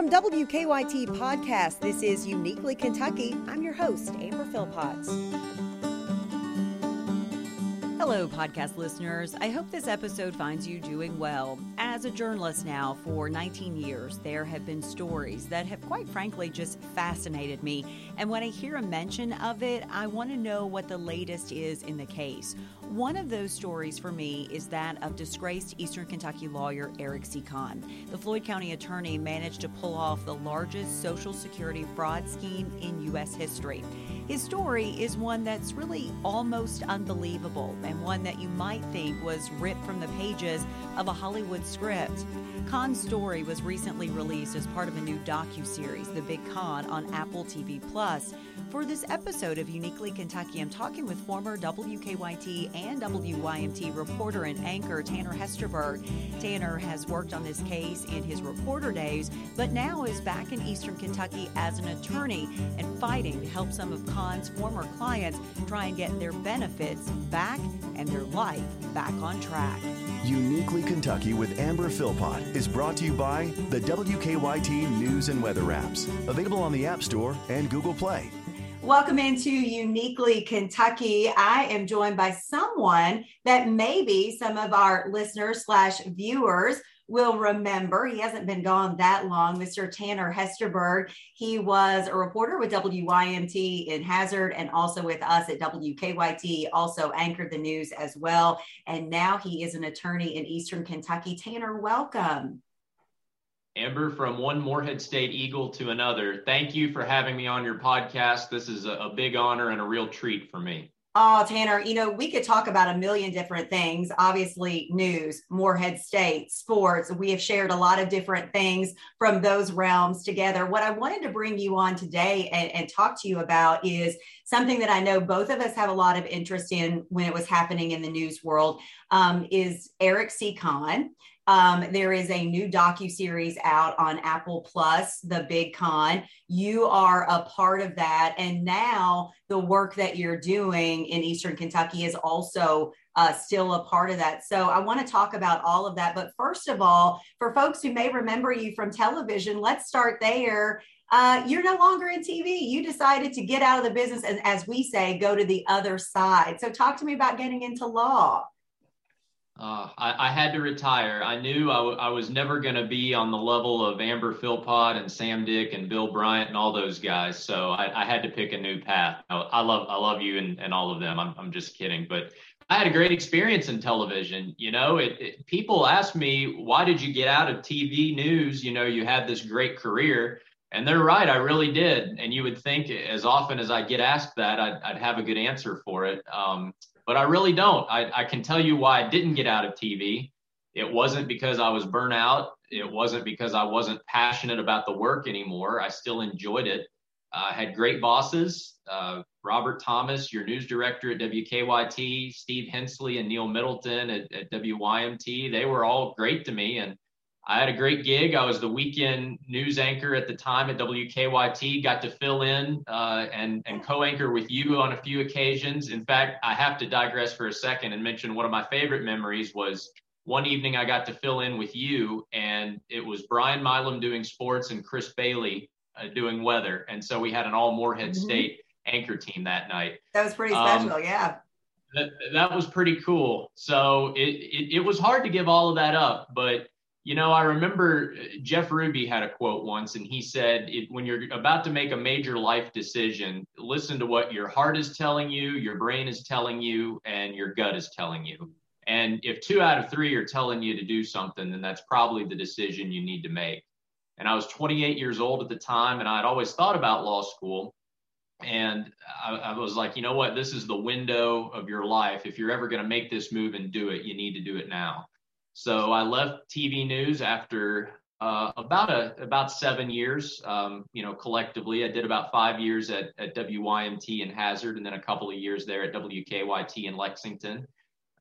From WKYT Podcast, this is Uniquely Kentucky. I'm your host, Amber Philpotts. Hello, podcast listeners. I hope this episode finds you doing well. As a journalist now for 19 years, there have been stories that have quite frankly just fascinated me. And when I hear a mention of it, I want to know what the latest is in the case. One of those stories for me is that of disgraced Eastern Kentucky lawyer Eric C. Conn. The Floyd County attorney managed to pull off the largest Social Security fraud scheme in U.S. history. His story is one that's really almost unbelievable and one that you might think was ripped from the pages of a Hollywood script. Conn's story was recently released as part of a new docu-series, The Big Con, on Apple TV Plus. For this episode of Uniquely Kentucky, I'm talking with former WKYT and WYMT reporter and anchor Tanner Hesterberg. Tanner has worked on this case in his reporter days, but now is back in Eastern Kentucky as an attorney and fighting to help some of Conn's former clients try and get their benefits back and their life back on track. Uniquely Kentucky with Amber Philpott is brought to you by the WKYT News and Weather apps, available on the App Store and Google Play. Welcome into Uniquely Kentucky. I am joined by someone that maybe some of our listeners slash viewers will remember. He hasn't been gone that long, Mr. Tanner Hesterberg. He was a reporter with WYMT in Hazard and also with us at WKYT, also anchored the news as well. And now he is an attorney in Eastern Kentucky. Tanner, welcome. Amber, from one Morehead State Eagle to another, thank you for having me on your podcast. This is a, a big honor and a real treat for me. Oh, Tanner, you know, we could talk about a million different things. Obviously, news, Morehead State, sports. We have shared a lot of different things from those realms together. What I wanted to bring you on today and, and, talk to you about is something that I know both of us have a lot of interest in when it was happening in the news world um, is Eric C. Conn. Um, there is a new docu series out on Apple Plus, The Big Con. You are a part of that, and now the work that you're doing in Eastern Kentucky is also uh, still a part of that. So I want to talk about all of that. But first of all, for folks who may remember you from television, let's start there. Uh, you're no longer in TV. You decided to get out of the business and, as we say, go to the other side. So talk to me about getting into law. Uh, I, I, had to retire. I knew I, w- I was never going to be on the level of Amber Philpott and Sam Dick and Bill Bryant and all those guys. So I, I had to pick a new path. I love I love you and, and all of them. I'm, I'm just kidding, but I had a great experience in television. You know, it, it, people ask me why did you get out of TV news? You know, you had this great career, and they're right. I really did. And you would think as often as I get asked that, I'd, I'd have a good answer for it. Um, but I really don't. I, I can tell you why I didn't get out of TV. It wasn't because I was burnt out. It wasn't because I wasn't passionate about the work anymore. I still enjoyed it. I uh, had great bosses. Uh, Robert Thomas, your news director at WKYT, Steve Hensley and Neil Middleton at, at WYMT. They were all great to me. And I had a great gig. I was the weekend news anchor at the time at WKYT. Got to fill in uh, and and co-anchor with you on a few occasions. In fact, I have to digress for a second and mention one of my favorite memories was one evening I got to fill in with you, and it was Brian Milam doing sports and Chris Bailey uh, doing weather, and so we had an all Morehead mm-hmm. State anchor team that night. That was pretty special, um, yeah. That, that was pretty cool. So it, it it was hard to give all of that up, but you know, I remember uh, Jeff Ruby had a quote once, and he said, When you're about to make a major life decision, listen to what your heart is telling you, your brain is telling you, and your gut is telling you. And if two out of three are telling you to do something, then that's probably the decision you need to make. And I was 28 years old at the time, and I'd always thought about law school. And I, I was like, you know what? This is the window of your life. If you're ever going to make this move and do it, you need to do it now. So I left TV news after uh, about a about seven years. Um, you know, collectively, I did about five years at, at WYMT in Hazard, and then a couple of years there at WKYT in Lexington.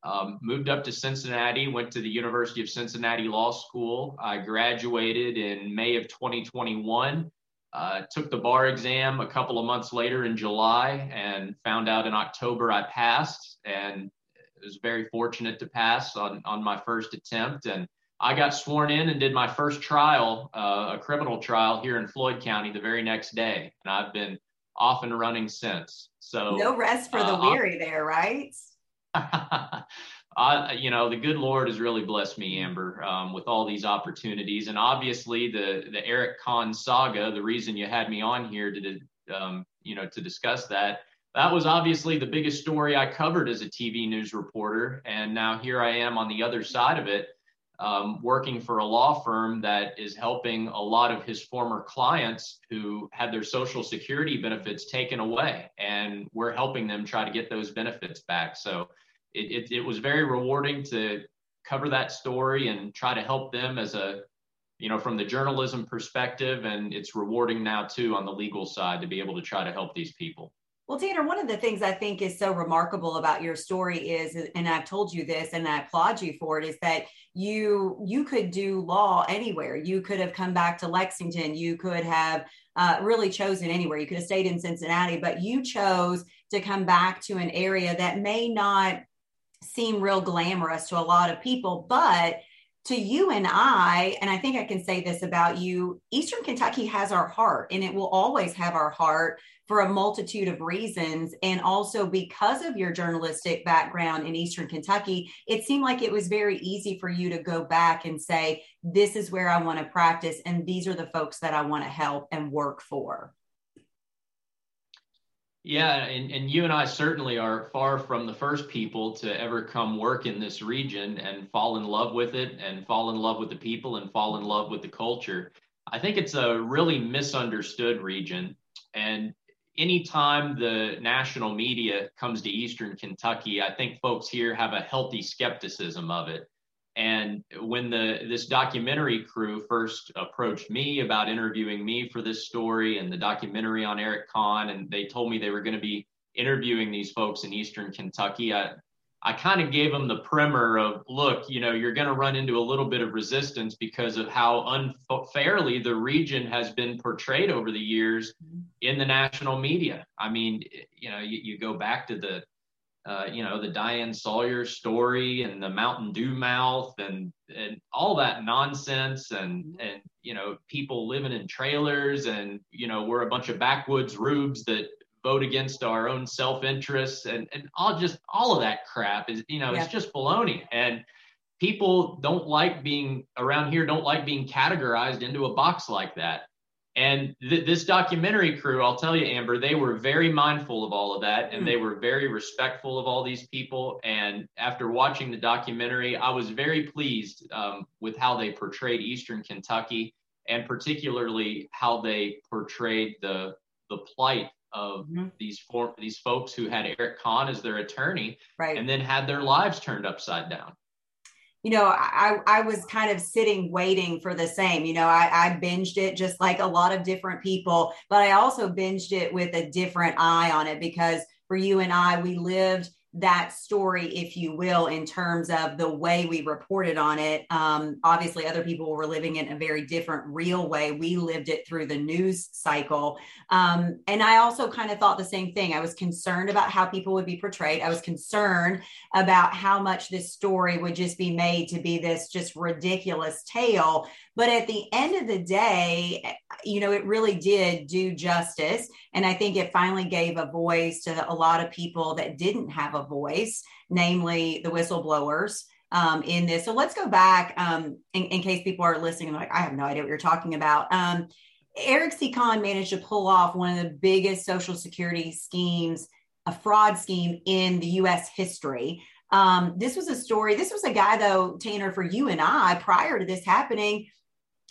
Um, moved up to Cincinnati, went to the University of Cincinnati Law School. I graduated in May of 2021. Uh, took the bar exam a couple of months later in July and found out in October I passed and was very fortunate to pass on, on my first attempt. And I got sworn in and did my first trial, uh, a criminal trial here in Floyd County the very next day. And I've been off and running since. So no rest for the uh, weary there, right? I, you know, the good Lord has really blessed me, Amber, um, with all these opportunities, and obviously the the Eric Conn saga. The reason you had me on here to, um, you know, to discuss that. That was obviously the biggest story I covered as a TV news reporter, and now here I am on the other side of it, um, working for a law firm that is helping a lot of his former clients who had their Social Security benefits taken away, and we're helping them try to get those benefits back. So it, it, it was very rewarding to cover that story and try to help them as a you know from the journalism perspective and it's rewarding now too on the legal side to be able to try to help these people well, Tanner, one of the things I think is so remarkable about your story is, and I've told you this, and I applaud you for it, is that you you could do law anywhere. You could have come back to Lexington. You could have uh, really chosen anywhere. You could have stayed in Cincinnati, but you chose to come back to an area that may not seem real glamorous to a lot of people, but to you and I, and I think I can say this about you, Eastern Kentucky has our heart and it will always have our heart for a multitude of reasons. And also because of your journalistic background in Eastern Kentucky, it seemed like it was very easy for you to go back and say, this is where I want to practice, and these are the folks that I want to help and work for. Yeah, and, and you and I certainly are far from the first people to ever come work in this region and fall in love with it and fall in love with the people and fall in love with the culture. I think it's a really misunderstood region. And anytime the national media comes to Eastern Kentucky, I think folks here have a healthy skepticism of it. And when the this documentary crew first approached me about interviewing me for this story and the documentary on Eric Conn, and they told me they were going to be interviewing these folks in Eastern Kentucky, I I kind of gave them the primer of look, you know, you're going to run into a little bit of resistance because of how unfairly the region has been portrayed over the years mm-hmm. in the national media. I mean, you know, you, you go back to the uh, you know, the Diane Sawyer story and the Mountain Dew mouth and and all that nonsense and mm-hmm. and you know, people living in trailers and you know, we're a bunch of backwoods rubes that vote against our own self interests and and all just all of that crap is you know, yeah. it's just baloney. And people don't like being around here don't like being categorized into a box like that. And th- this documentary crew, I'll tell you, Amber, they were very mindful of all of that and mm. they were very respectful of all these people. And after watching the documentary, I was very pleased um, with how they portrayed Eastern Kentucky and particularly how they portrayed the the plight of mm-hmm. these four, these folks who had Eric Conn as their attorney right. and then had their lives turned upside down you know, I, I was kind of sitting waiting for the same. You know, I, I binged it just like a lot of different people, but I also binged it with a different eye on it because for you and I, we lived that story, if you will, in terms of the way we reported on it. Um, obviously, other people were living in a very different, real way. We lived it through the news cycle. Um, and I also kind of thought the same thing. I was concerned about how people would be portrayed. I was concerned about how much this story would just be made to be this just ridiculous tale. But at the end of the day, you know, it really did do justice. And I think it finally gave a voice to a lot of people that didn't have a voice, namely the whistleblowers. Um, in this. So let's go back um, in, in, case people are listening like, I have no idea what you're talking about. Um, Eric C. Managed to pull off one of the biggest Social Security schemes, a fraud scheme in the US history. Um, this was a story. This was a guy, though, Tanner, for you and I, prior to this happening,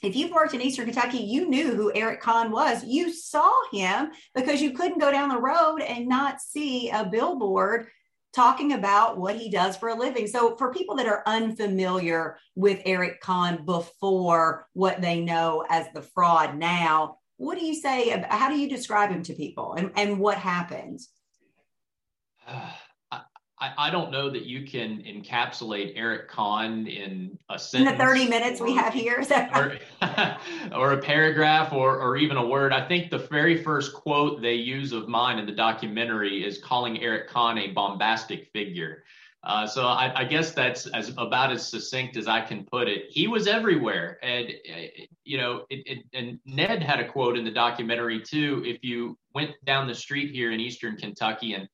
if you've worked in Eastern Kentucky, you knew who Eric Conn was. You saw him because you couldn't go down the road and not see a billboard talking about what he does for a living. So, for people that are unfamiliar with Eric Conn before what they know as the fraud now, what do you say? How do you describe him to people and, and what happened? I, I, don't know that you can encapsulate Eric Conn in a sentence. In the 30 minutes or, we have here. or, or, a paragraph or, or even a word. I think the very first quote they use of mine in the documentary is calling Eric Conn a bombastic figure. Uh, so I, I, guess that's as about as succinct as I can put it. He was everywhere, and you know, it, it, and Ned had a quote in the documentary too. If you went down the street here in Eastern Kentucky and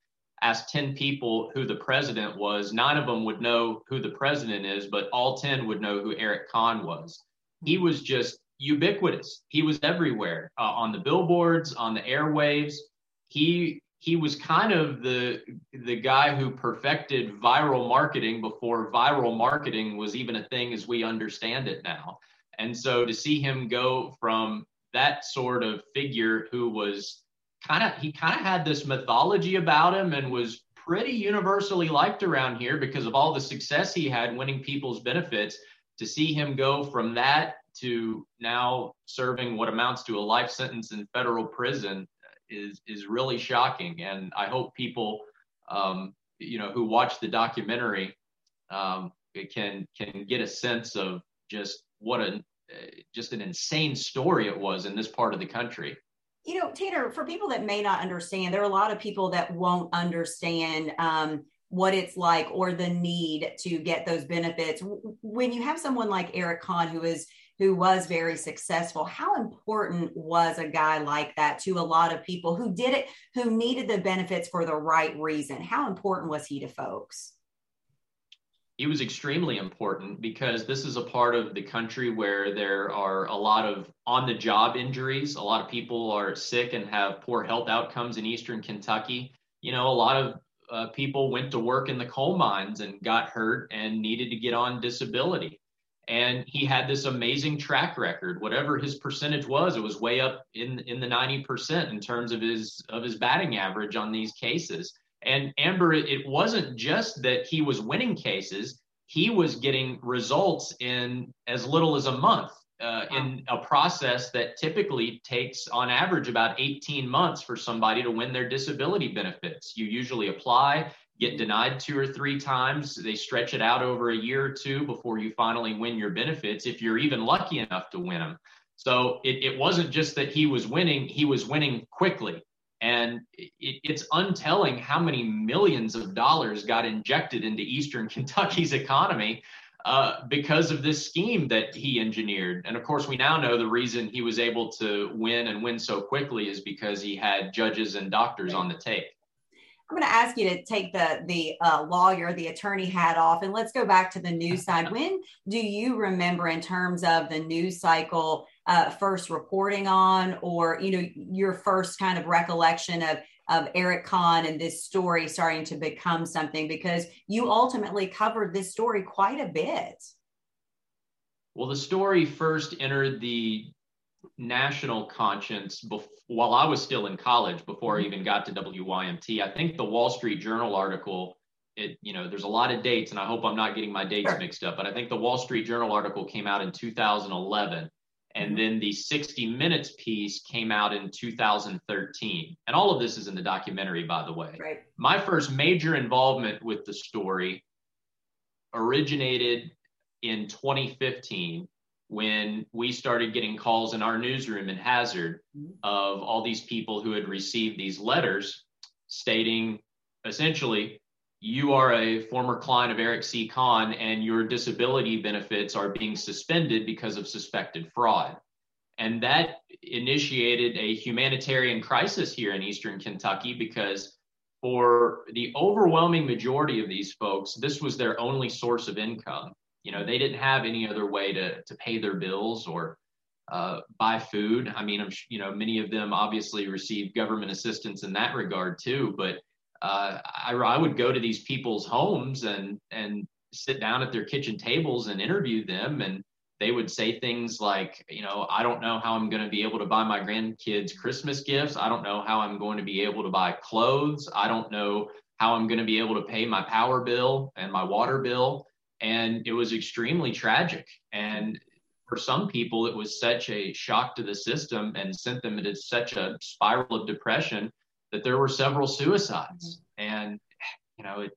asked ten people who the president was, nine of them would know who the president is, but all ten would know who Eric Conn was. He was just ubiquitous. He was everywhere uh, on the billboards, on the airwaves. He he was kind of the the guy who perfected viral marketing before viral marketing was even a thing as we understand it now. And so to see him go from that sort of figure who was kind of he kind of had this mythology about him and was pretty universally liked around here because of all the success he had winning people's benefits to see him go from that to now serving what amounts to a life sentence in federal prison is is really shocking, and I hope people, um, you know, who watch the documentary, um, can can get a sense of just what a just an insane story it was in this part of the country. You know, Tanner, for people that may not understand, there are a lot of people that won't understand um, what it's like or the need to get those benefits. When you have someone like Eric Conn, who is who was very successful. How important was a guy like that to a lot of people who did it, who needed the benefits for the right reason? How important was he to folks? He was extremely important because this is a part of the country where there are a lot of on the job injuries. A lot of people are sick and have poor health outcomes in Eastern Kentucky. You know, a lot of uh, people went to work in the coal mines and got hurt and needed to get on disability and he had this amazing track record whatever his percentage was it was way up in in the 90% in terms of his of his batting average on these cases and amber it wasn't just that he was winning cases he was getting results in as little as a month uh, in a process that typically takes on average about 18 months for somebody to win their disability benefits you usually apply get denied two or three times. They stretch it out over a year or two before you finally win your benefits, if you're even lucky enough to win them. So it, it wasn't just that he was winning, he was winning quickly. And it, it's untelling how many millions of dollars got injected into Eastern Kentucky's economy uh, because of this scheme that he engineered. And of course, we now know the reason he was able to win and win so quickly is because he had judges and doctors on the tape. I'm going to ask you to take the the uh, lawyer, the attorney hat off, and let's go back to the news side. When do you remember, in terms of the news cycle, uh, first reporting on, or you know, your first kind of recollection of of Eric Conn and this story starting to become something? Because you ultimately covered this story quite a bit. Well, the story first entered the national conscience bef- while I was still in college before I mm-hmm. even got to WYMT. I think the Wall Street Journal article, it you know, there's a lot of dates, and I hope I'm not getting my dates mixed up, but I think the Wall Street Journal article came out in 2011. And mm-hmm. then the 60 Minutes piece came out in 2013. And all of this is in the documentary, by the way. Right. My first major involvement with the story originated in 2015 when we started getting calls in our newsroom in Hazard mm-hmm. of all these people who had received these letters stating essentially, you are a former client of Eric C. Conn and your disability benefits are being suspended because of suspected fraud. And that initiated a humanitarian crisis here in Eastern Kentucky because for the overwhelming majority of these folks, this was their only source of income you know they didn't have any other way to to pay their bills or uh, buy food. I mean, I'm you know many of them obviously received government assistance in that regard too. But uh, I, I would go to these people's homes and and sit down at their kitchen tables and interview them, and they would say things like, you know, I don't know how I'm going to be able to buy my grandkids Christmas gifts. I don't know how I'm going to be able to buy clothes. I don't know how I'm going to be able to pay my power bill and my water bill and it was extremely tragic and for some people it was such a shock to the system and sent them into such a spiral of depression that there were several suicides mm-hmm. and you know it,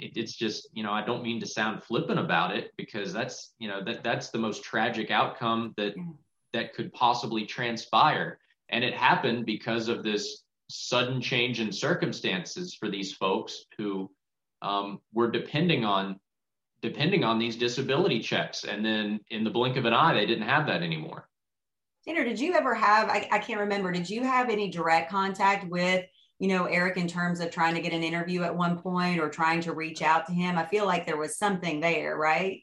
it, it's just you know i don't mean to sound flippant about it because that's you know that that's the most tragic outcome that mm-hmm. that could possibly transpire and it happened because of this sudden change in circumstances for these folks who um, were depending on depending on these disability checks. And then in the blink of an eye, they didn't have that anymore. Tanner, did you ever have, I, I can't remember, did you have any direct contact with, you know, Eric in terms of trying to get an interview at one point or trying to reach out to him? I feel like there was something there, right?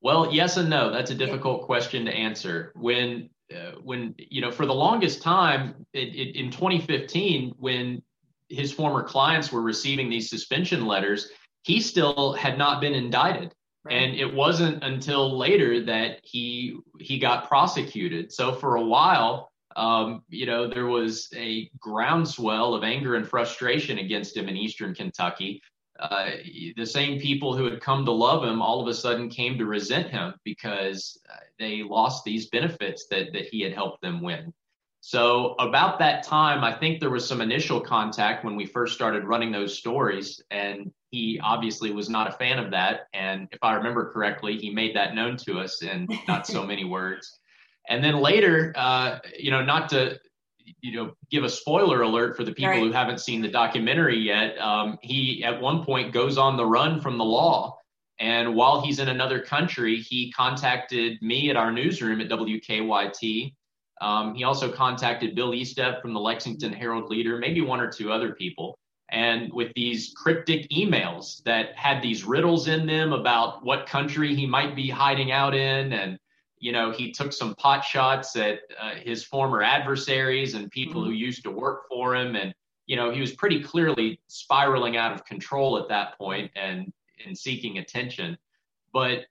Well, yes and no. That's a difficult question to answer. When, uh, when you know, for the longest time it, it, in 2015, when his former clients were receiving these suspension letters, he still had not been indicted. Right. And it wasn't until later that he he got prosecuted. So for a while, um, you know, there was a groundswell of anger and frustration against him in Eastern Kentucky uh, the same people who had come to love him all of a sudden came to resent him because uh, they lost these benefits that that he had helped them win. So about that time, I think there was some initial contact when we first started running those stories, and he obviously was not a fan of that. And if I remember correctly, he made that known to us in not so many words. And then later, uh, you know, not to you know give a spoiler alert for the people right. who haven't seen the documentary yet um, he at one point goes on the run from the law and while he's in another country he contacted me at our newsroom at wkyt um, he also contacted bill estep from the lexington herald leader maybe one or two other people and with these cryptic emails that had these riddles in them about what country he might be hiding out in and you know, he took some pot shots at uh, his former adversaries and people mm-hmm. who used to work for him. And, you know, he was pretty clearly spiraling out of control at that point and, and seeking attention. But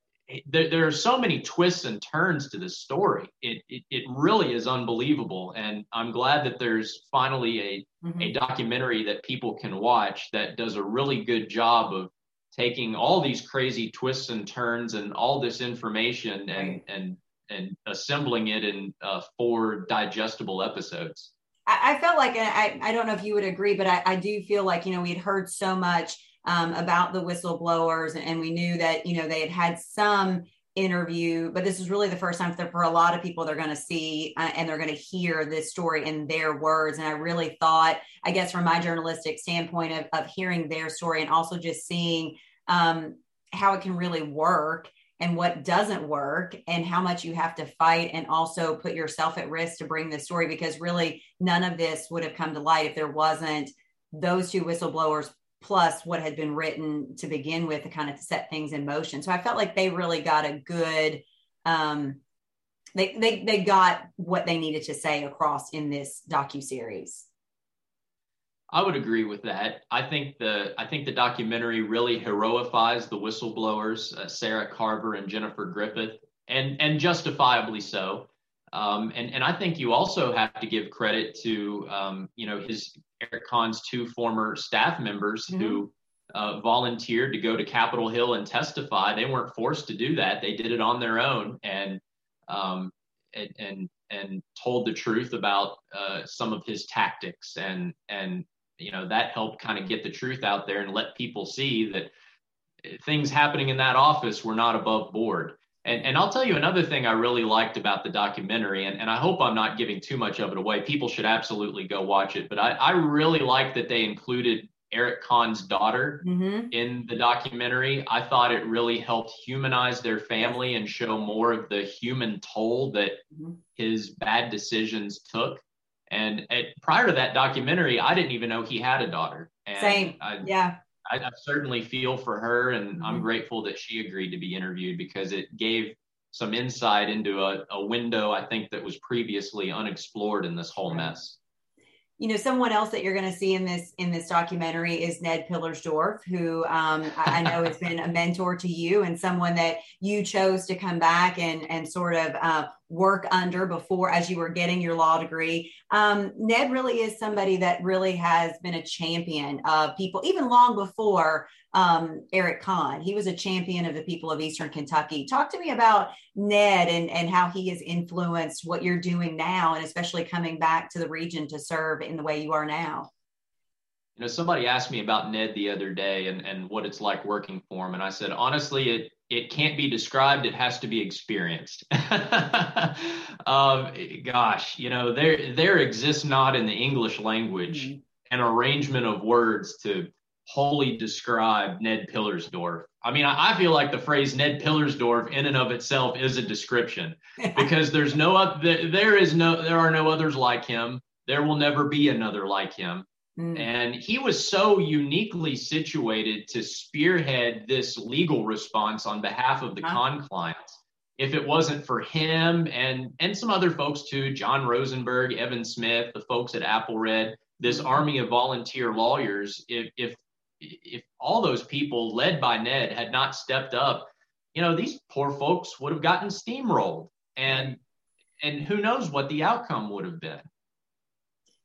there, there are so many twists and turns to this story. It, it, it really is unbelievable. And I'm glad that there's finally a, mm-hmm. a documentary that people can watch that does a really good job of taking all these crazy twists and turns and all this information and and and assembling it in uh, four digestible episodes. I, I felt like I, I don't know if you would agree, but I, I do feel like you know we had heard so much um, about the whistleblowers, and we knew that you know they had had some interview, but this is really the first time for, for a lot of people they're going to see uh, and they're going to hear this story in their words. And I really thought, I guess, from my journalistic standpoint of, of hearing their story and also just seeing um, how it can really work and what doesn't work and how much you have to fight and also put yourself at risk to bring this story because really none of this would have come to light if there wasn't those two whistleblowers plus what had been written to begin with to kind of set things in motion. So I felt like they really got a good um they they they got what they needed to say across in this docu series. I would agree with that. I think the I think the documentary really heroifies the whistleblowers, uh, Sarah Carver and Jennifer Griffith, and and justifiably so. Um, and and I think you also have to give credit to um, you know his Eric Conn's two former staff members mm-hmm. who uh, volunteered to go to Capitol Hill and testify. They weren't forced to do that; they did it on their own, and um, and and, and told the truth about uh, some of his tactics. And and you know that helped kind of get the truth out there and let people see that things happening in that office were not above board. And, and I'll tell you another thing I really liked about the documentary, and, and I hope I'm not giving too much of it away. People should absolutely go watch it. But I, I really like that they included Eric Conn's daughter mm-hmm. in the documentary. I thought it really helped humanize their family and show more of the human toll that mm-hmm. his bad decisions took. And at, prior to that documentary, I didn't even know he had a daughter. And Same. I, yeah. I, I, certainly feel for her, and mm-hmm. I'm grateful that she agreed to be interviewed because it gave some insight into a, a window I think that was previously unexplored in this whole mess you know someone else that you're going to see in this in this documentary is ned pillersdorf who um, i know has been a mentor to you and someone that you chose to come back and and sort of uh, work under before as you were getting your law degree um, ned really is somebody that really has been a champion of people even long before um, Eric Conn. He was a champion of the people of Eastern Kentucky. Talk to me about Ned and, and how he has influenced what you're doing now, and especially coming back to the region to serve in the way you are now. You know, somebody asked me about Ned the other day and, and what it's like working for him. And I said, honestly, it, it can't be described. It has to be experienced. um, gosh, you know, there, there exists not in the English language mm-hmm. an arrangement of words to wholly describe Ned Pillersdorf. I mean, I, I feel like the phrase Ned Pillersdorf in and of itself is a description because there's no other, there is no, there are no others like him. There will never be another like him. Mm. And he was so uniquely situated to spearhead this legal response on behalf of the huh? Conn clients. If it wasn't for him and and some other folks too, John Rosenberg, Evan Smith, the folks at AppalReD, this mm-hmm. army of volunteer lawyers, if if if all those people led by Ned had not stepped up, you know, these poor folks would have gotten steamrolled. And and who knows what the outcome would have been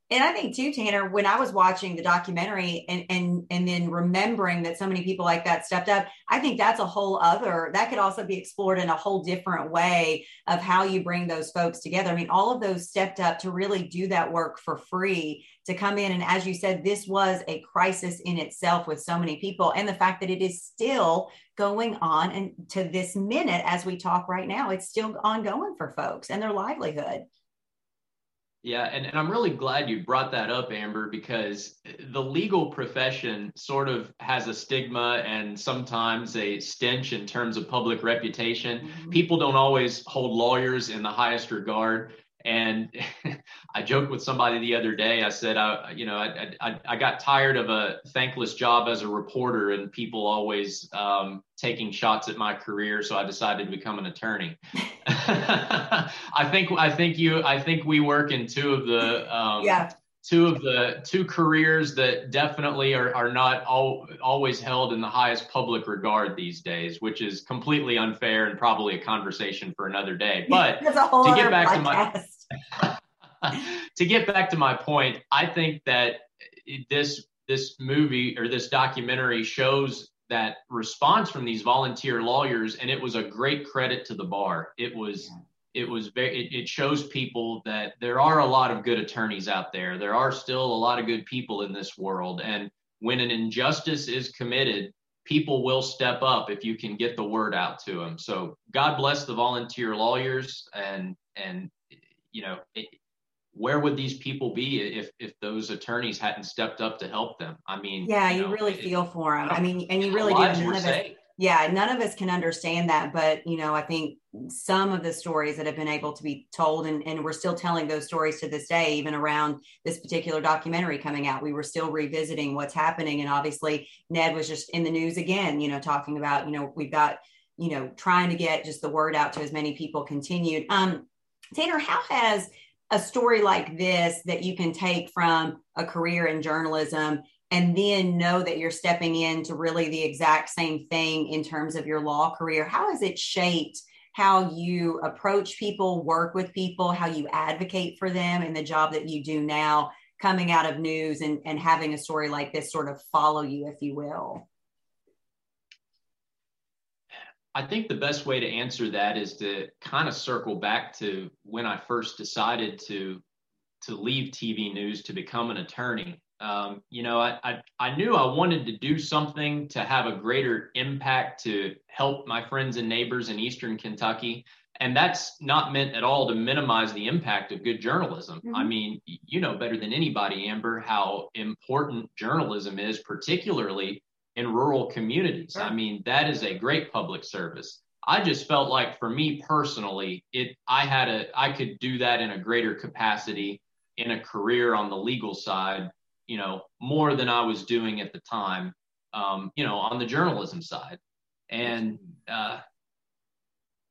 and I think too, Tanner, when I was watching the documentary and and and then remembering that so many people like that stepped up, I think that's a whole other that could also be explored in a whole different way of how you bring those folks together. I mean, all of those stepped up to really do that work for free to come in. And as you said, this was a crisis in itself with so many people, and the fact that it is still going on and to this minute as we talk right now, it's still ongoing for folks and their livelihood. Yeah, and, and I'm really glad you brought that up, Amber, because the legal profession sort of has a stigma and sometimes a stench in terms of public reputation. Mm-hmm. People don't always hold lawyers in the highest regard. And I joked with somebody the other day. I said, I, you know, I, I, I got tired of a thankless job as a reporter and people always um, taking shots at my career. So I decided to become an attorney. I think, I think you, I think we work in two of the, um, yeah two of the two careers that definitely are, are not all, always held in the highest public regard these days, which is completely unfair and probably a conversation for another day. But to get back podcast. to my to get back to my point, I think that this this movie or this documentary shows that response from these volunteer lawyers, and it was a great credit to the bar. It was. It was very it, it, shows people that there are a lot of good attorneys out there there are still a lot of good people in this world and when an injustice is committed people will step up if you can get the word out to them so god bless the volunteer lawyers and and you know it, where would these people be if if those attorneys hadn't stepped up to help them? I mean yeah you, know, you really it, feel for them i mean and you really do. none of it yeah none of us can understand that but you know i think some of the stories that have been able to be told and, and we're still telling those stories to this day even around this particular documentary coming out. We were still revisiting what's happening and obviously ned was just in the news again you know talking about you know we've got you know trying to get just the word out to as many people continued. Um tanner how has a story like this that you can take from a career in journalism and then know that you're stepping into really the exact same thing in terms of your law career how has it shaped how you approach people work with people how you advocate for them in the job that you do now coming out of news and, and having a story like this sort of follow you if you will I think the best way to answer that is to kind of circle back to when I first decided to to leave TV news to become an attorney. Um, you know, I, I, I knew I wanted to do something to have a greater impact to help my friends and neighbors in Eastern Kentucky. And that's not meant at all to minimize the impact of good journalism. Mm-hmm. I mean, you know better than anybody, Amber, how important journalism is, particularly in rural communities. Sure. I mean, that is a great public service. I just felt like for me personally, it I had a I could do that in a greater capacity in a career on the legal side you know, more than I was doing at the time, um, you know, on the journalism side. And, uh,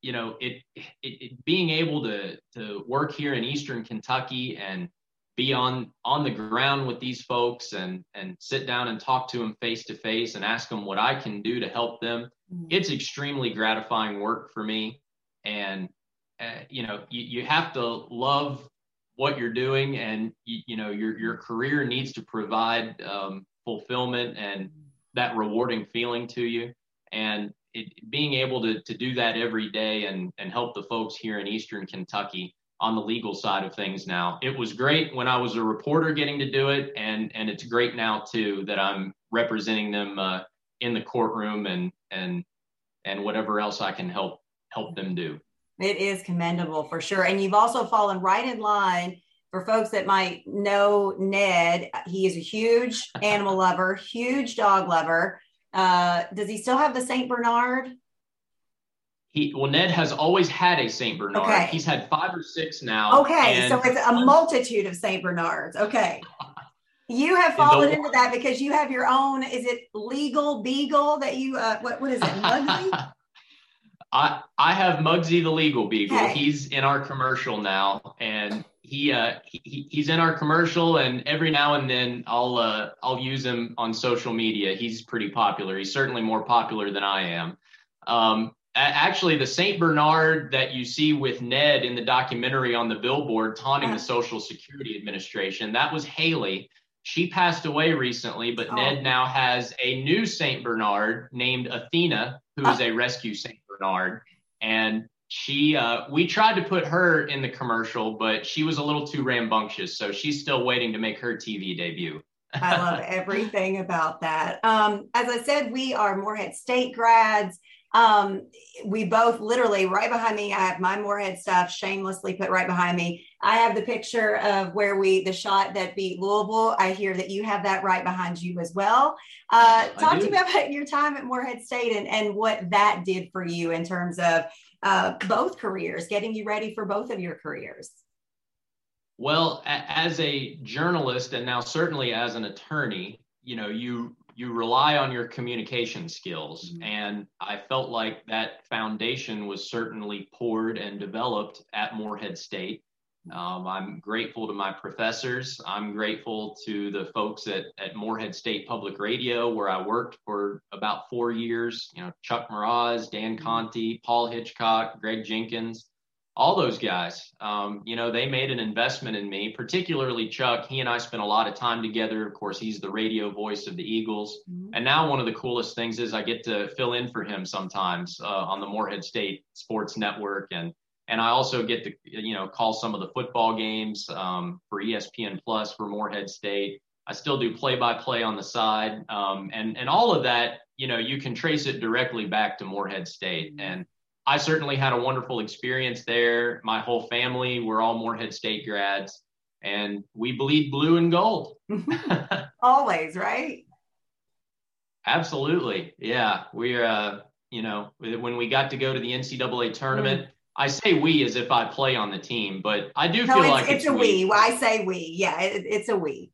you know, it, it, it, being able to, to work here in Eastern Kentucky and be on, on the ground with these folks and, and sit down and talk to them face to face and ask them what I can do to help them. Mm-hmm. It's extremely gratifying work for me. And, uh, you know, you, you have to love what you're doing and you, you know your your career needs to provide um, fulfillment and that rewarding feeling to you and it, being able to, to do that every day and, and help the folks here in eastern kentucky on the legal side of things now it was great when i was a reporter getting to do it and and it's great now too that i'm representing them uh, in the courtroom and and and whatever else i can help help them do it is commendable for sure. And you've also fallen right in line for folks that might know Ned, he is a huge animal lover, huge dog lover. Uh, does he still have the Saint Bernard? He, well, Ned has always had a Saint Bernard. Okay. He's had five or six now. Okay, so it's a multitude of Saint Bernards. Okay. You have fallen into that because you have your own. Is it legal beagle that you? Uh, what what is it? Mugsy. I I have Mugsy the legal beagle. Okay. He's in our commercial now, and he uh he, he's in our commercial, and every now and then I'll uh I'll use him on social media. He's pretty popular. He's certainly more popular than I am. Um, actually the Saint Bernard that you see with Ned in the documentary on the billboard taunting the Social Security Administration, that was Haley. She passed away recently, but oh. Ned now has a new Saint Bernard named Athena, who is a rescue Saint Bernard. And she uh, we tried to put her in the commercial, but she was a little too rambunctious, so she's still waiting to make her TV debut. I love everything about that. Um, as I said, we are Morehead State grads. Um, we both literally right behind me. I have my Morehead stuff shamelessly put right behind me. I have the picture of where we the shot that beat Louisville. I hear that you have that right behind you as well. Uh, talk to me about your time at Morehead State and, and what that did for you in terms of uh, both careers, getting you ready for both of your careers. Well, as a journalist and now certainly as an attorney, you know, you you rely on your communication skills. Mm-hmm. And I felt like that foundation was certainly poured and developed at Morehead State. Um, I'm grateful to my professors. I'm grateful to the folks at, at Morehead State Public Radio, where I worked for about four years. You know, Chuck Mraz, Dan mm-hmm. Conti, Paul Hitchcock, Greg Jenkins all those guys, um, you know, they made an investment in me, particularly Chuck. He and I spent a lot of time together. Of course, he's the radio voice of the Eagles. Mm-hmm. And now one of the coolest things is I get to fill in for him sometimes uh, on the Morehead State Sports Network. And, and I also get to, you know, call some of the football games um, for ESPN Plus for Morehead State. I still do play by play on the side. Um, and, and all of that, you know, you can trace it directly back to Morehead State. Mm-hmm. And, I certainly had a wonderful experience there. My whole family, we're all Morehead State grads, and we bleed blue and gold. Always, right? Absolutely. Yeah. We're, uh, you know, when we got to go to the NCAA tournament, mm. I say we as if I play on the team, but I do no, feel it's, like it's, it's a we. we. I say we. Yeah, it, it's a we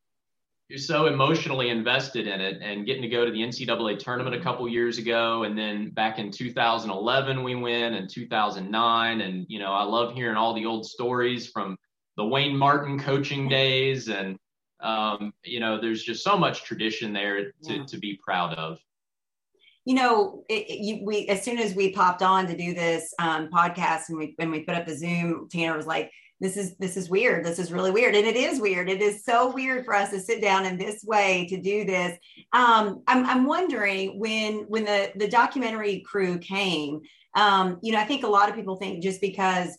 you're so emotionally invested in it and getting to go to the NCAA tournament a couple years ago. And then back in 2011, we win and 2009. And, you know, I love hearing all the old stories from the Wayne Martin coaching days. And, um, you know, there's just so much tradition there to, yeah. to be proud of. You know, it, it, you, we as soon as we popped on to do this um, podcast and we when we put up the Zoom, Tanner was like, this is this is weird. This is really weird. And it is weird. It is so weird for us to sit down in this way to do this. Um, I'm, I'm wondering when when the the documentary crew came um, you know i think a lot of people think just because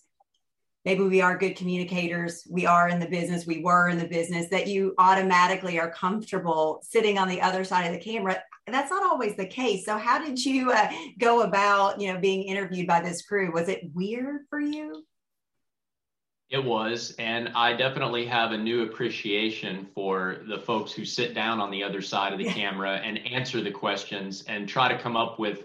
maybe we are good communicators we are in the business we were in the business that you automatically are comfortable sitting on the other side of the camera. That's not always the case. So how did you uh, go about you know being interviewed by this crew? Was it weird for you it was, and I definitely have a new appreciation for the folks who sit down on the other side of the camera and answer the questions and try to come up with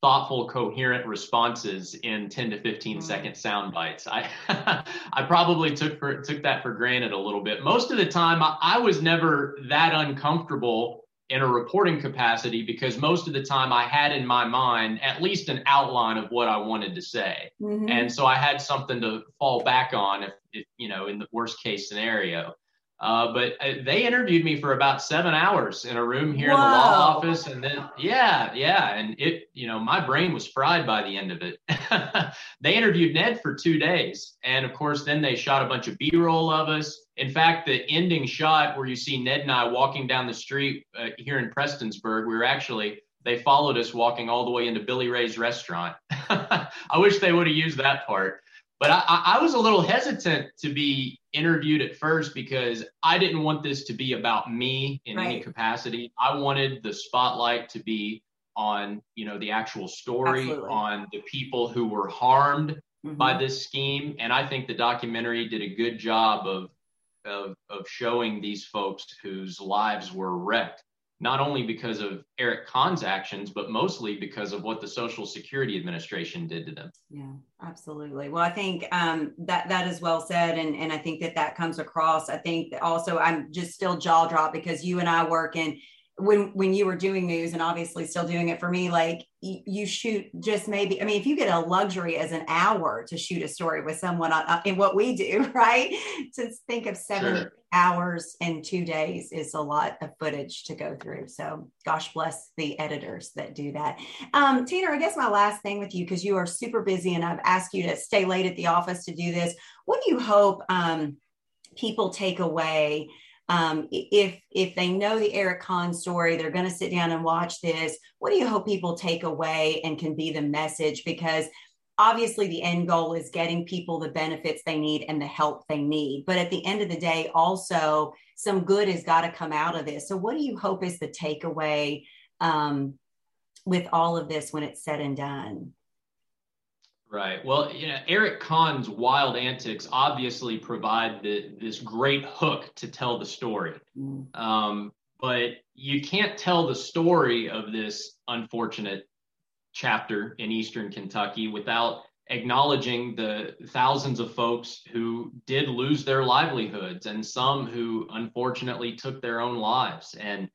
thoughtful, coherent responses in 10 to 15 mm-hmm. second sound bites. I I probably took for took that for granted a little bit. Most of the time, I, I was never that uncomfortable in a reporting capacity because most of the time I had in my mind at least an outline of what I wanted to say. Mm-hmm. And so I had something to fall back on if, if you know, in the worst case scenario. Uh, but uh, they interviewed me for about seven hours in a room here Whoa. in the law office. And then, yeah, yeah. And it, you know, my brain was fried by the end of it. they interviewed Ned for two days. And of course, then they shot a bunch of B roll of us. In fact, the ending shot where you see Ned and I walking down the street uh, here in Prestonsburg, we were actually, they followed us walking all the way into Billy Ray's restaurant. I wish they would have used that part. But I, I, was a little hesitant to be interviewed at first because I didn't want this to be about me in right. any capacity. I wanted the spotlight to be on, you know, the actual story, Absolutely. on the people who were harmed mm-hmm. by this scheme. And I think the documentary did a good job of of, of showing these folks whose lives were wrecked not only because of Eric Conn's actions, but mostly because of what the Social Security Administration did to them. Yeah, absolutely. Well, I think um, that that is well said, and and I think that that comes across. I think also I'm just still jaw drop because you and I work in when when you were doing news and obviously still doing it for me like you, you, shoot just maybe i mean if you get a luxury as an hour to shoot a story with someone on, uh, in what we do right? To think of seven sure. hours and two days is a lot of footage to go through. So gosh bless the editors that do that. Um, Tanner i guess my last thing with you because you are super busy and i've asked you to stay late at the office to do this. What do you hope um, people take away um, if if they know the Eric Conn story, they're going to sit down and watch this. What do you hope people take away and can be the message? Because obviously the end goal is getting people the benefits they need and the help they need. But at the end of the day, also some good has got to come out of this. So what do you hope is the takeaway um, with all of this when it's said and done? Right. Well, you know, Eric Conn's wild antics obviously provide the, this great hook to tell the story. Mm. Um, but you can't tell the story of this unfortunate chapter in Eastern Kentucky without acknowledging the thousands of folks who did lose their livelihoods and some who unfortunately took their own lives. And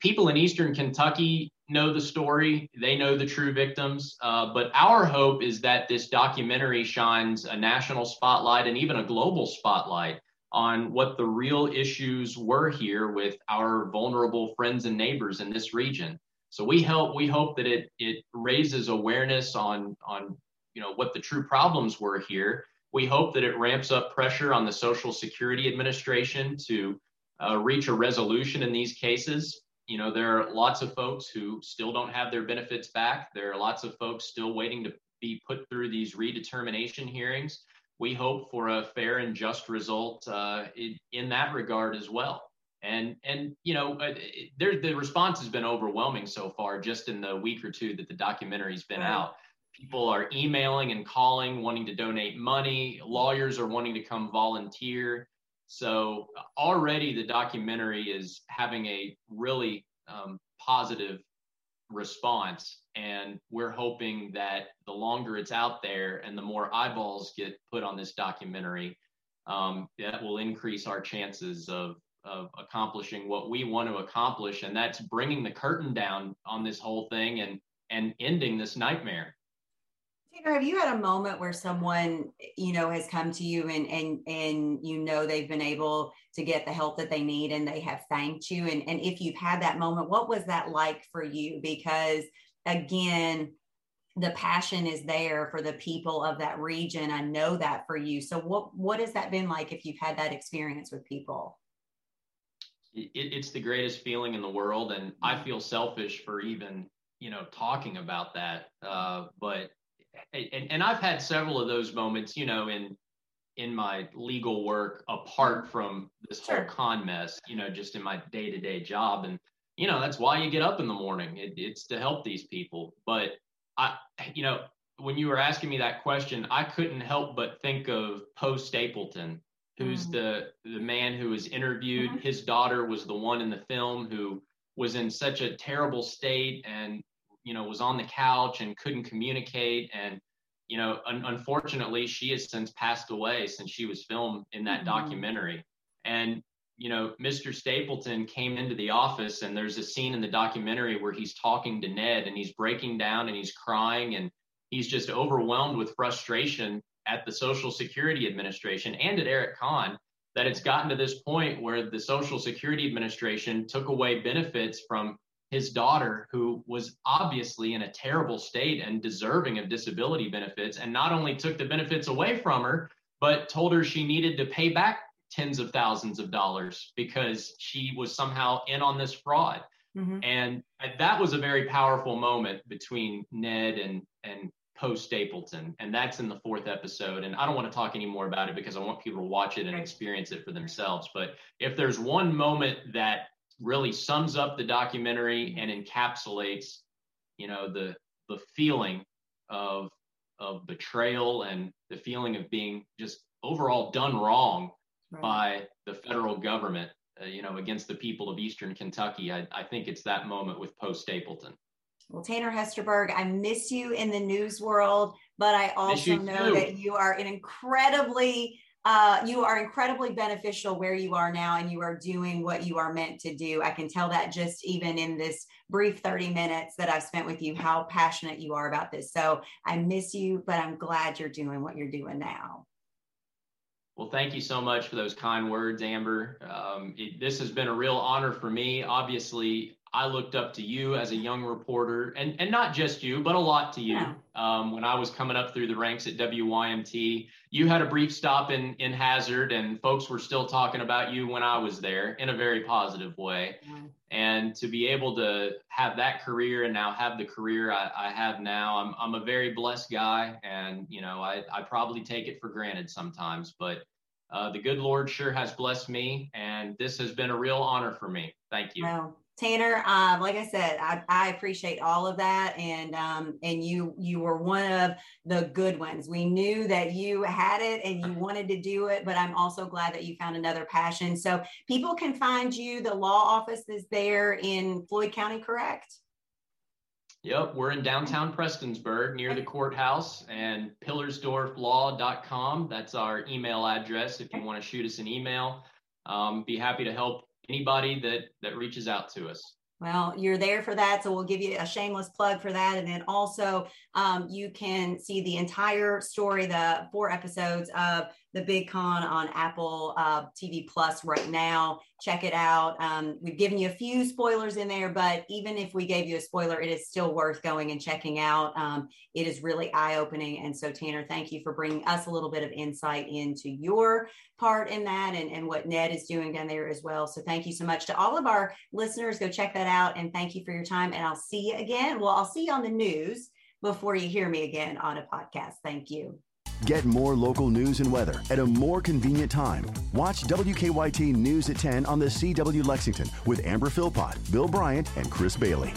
people in Eastern Kentucky know the story, they know the true victims. Uh, but our hope is that this documentary shines a national spotlight and even a global spotlight on what the real issues were here with our vulnerable friends and neighbors in this region. So we help we hope that it it raises awareness on on you know what the true problems were here. We hope that it ramps up pressure on the Social Security Administration to uh, reach a resolution in these cases you know, there are lots of folks who still don't have their benefits back. There are lots of folks still waiting to be put through these redetermination hearings. We hope for a fair and just result uh, in, in, that regard as well. And and you know, uh, there the response has been overwhelming so far. Just in the week or two that the documentary's been out, people are emailing and calling, wanting to donate money. Lawyers are wanting to come volunteer. So already the documentary is having a really um, positive response. And we're hoping that the longer it's out there and the more eyeballs get put on this documentary, um, that will increase our chances of, of accomplishing what we want to accomplish. And that's bringing the curtain down on this whole thing and, and ending this nightmare. Have you had a moment where someone, you know, has come to you and and and you know they've been able to get the help that they need and they have thanked you? And and if you've had that moment, what was that like for you? Because again, the passion is there for the people of that region. I know that for you. So what what has that been like if you've had that experience with people? It, it's the greatest feeling in the world, and I feel selfish for even you know talking about that. Uh, but and, and I've had several of those moments, you know, in in my legal work apart from this sure. whole con mess, you know, just in my day to day job. And, you know, that's why you get up in the morning. It, it's to help these people. But I, you know, when you were asking me that question, I couldn't help but think of Poe Stapleton, who's mm the the man who was interviewed. Mm-hmm. His daughter was the one in the film who was in such a terrible state and you know was on the couch and couldn't communicate and you know un- unfortunately she has since passed away since she was filmed in that mm-hmm. documentary and you know mr stapleton came into the office and there's a scene in the documentary where he's talking to ned and he's breaking down and he's crying and he's just overwhelmed with frustration at the social security administration and at eric conn that it's gotten to this point where the social security administration took away benefits from his daughter, who was obviously in a terrible state and deserving of disability benefits, and not only took the benefits away from her, but told her she needed to pay back tens of thousands of dollars because she was somehow in on this fraud. Mm-hmm. And that was a very powerful moment between Ned and and Poe Stapleton, and that's in the fourth episode. And I don't want to talk any more about it because I want people to watch it and experience it for themselves. But if there's one moment that really sums up the documentary and encapsulates, you know, the the feeling of of betrayal and the feeling of being just overall done wrong right. by the federal government, uh, you know, against the people of Eastern Kentucky. I, I think it's that moment with Poe Stapleton. Well, Tanner Hesterberg, I miss you in the news world, but I also know too. that you are an incredibly uh, you are incredibly beneficial where you are now and you are doing what you are meant to do. I can tell that just even in this brief 30 minutes that I've spent with you, how passionate you are about this. So I miss you, but I'm glad you're doing what you're doing now. Well, thank you so much for those kind words, Amber. Um, it, this has been a real honor for me. Obviously, I looked up to you as a young reporter, and, and not just you, but a lot to you. Yeah. Um, when I was coming up through the ranks at WYMT, you had a brief stop in, in Hazard, and folks were still talking about you when I was there in a very positive way. Yeah. And to be able to have that career and now have the career I, I have now, I'm, I'm a very blessed guy. And, you know, I, I probably take it for granted sometimes, but uh, the good Lord sure has blessed me, and this has been a real honor for me. Thank you. Wow. Tanner, um, like I said, I, I, appreciate all of that, and um, and you you were one of the good ones. We knew that you had it and you wanted to do it, but I'm also glad that you found another passion. So people can find you. The law office is there in Floyd County, correct? Yep, we're in downtown Prestonsburg near the courthouse and pillersdorflaw.com. That's our email address if you want to shoot us an email. Um, be happy to help anybody that that reaches out to us. Well, you're there for that. So we'll give you a shameless plug for that. And then also, um, you can see the entire story, the four episodes of the Big Conn on Apple uh, TV Plus right now. Check it out. Um, we've given you a few spoilers in there, but even if we gave you a spoiler, it is still worth going and checking out. Um, it is really eye opening. And so, Tanner, thank you for bringing us a little bit of insight into your part in that and, and what Ned is doing down there as well. So, thank you so much to all of our listeners. Go check that out. And thank you for your time. And I'll see you again. Well, I'll see you on the news before you hear me again on a podcast. Thank you. Get more local news and weather at a more convenient time. Watch WKYT News at 10 on the CW Lexington with Amber Philpott, Bill Bryant, and Chris Bailey.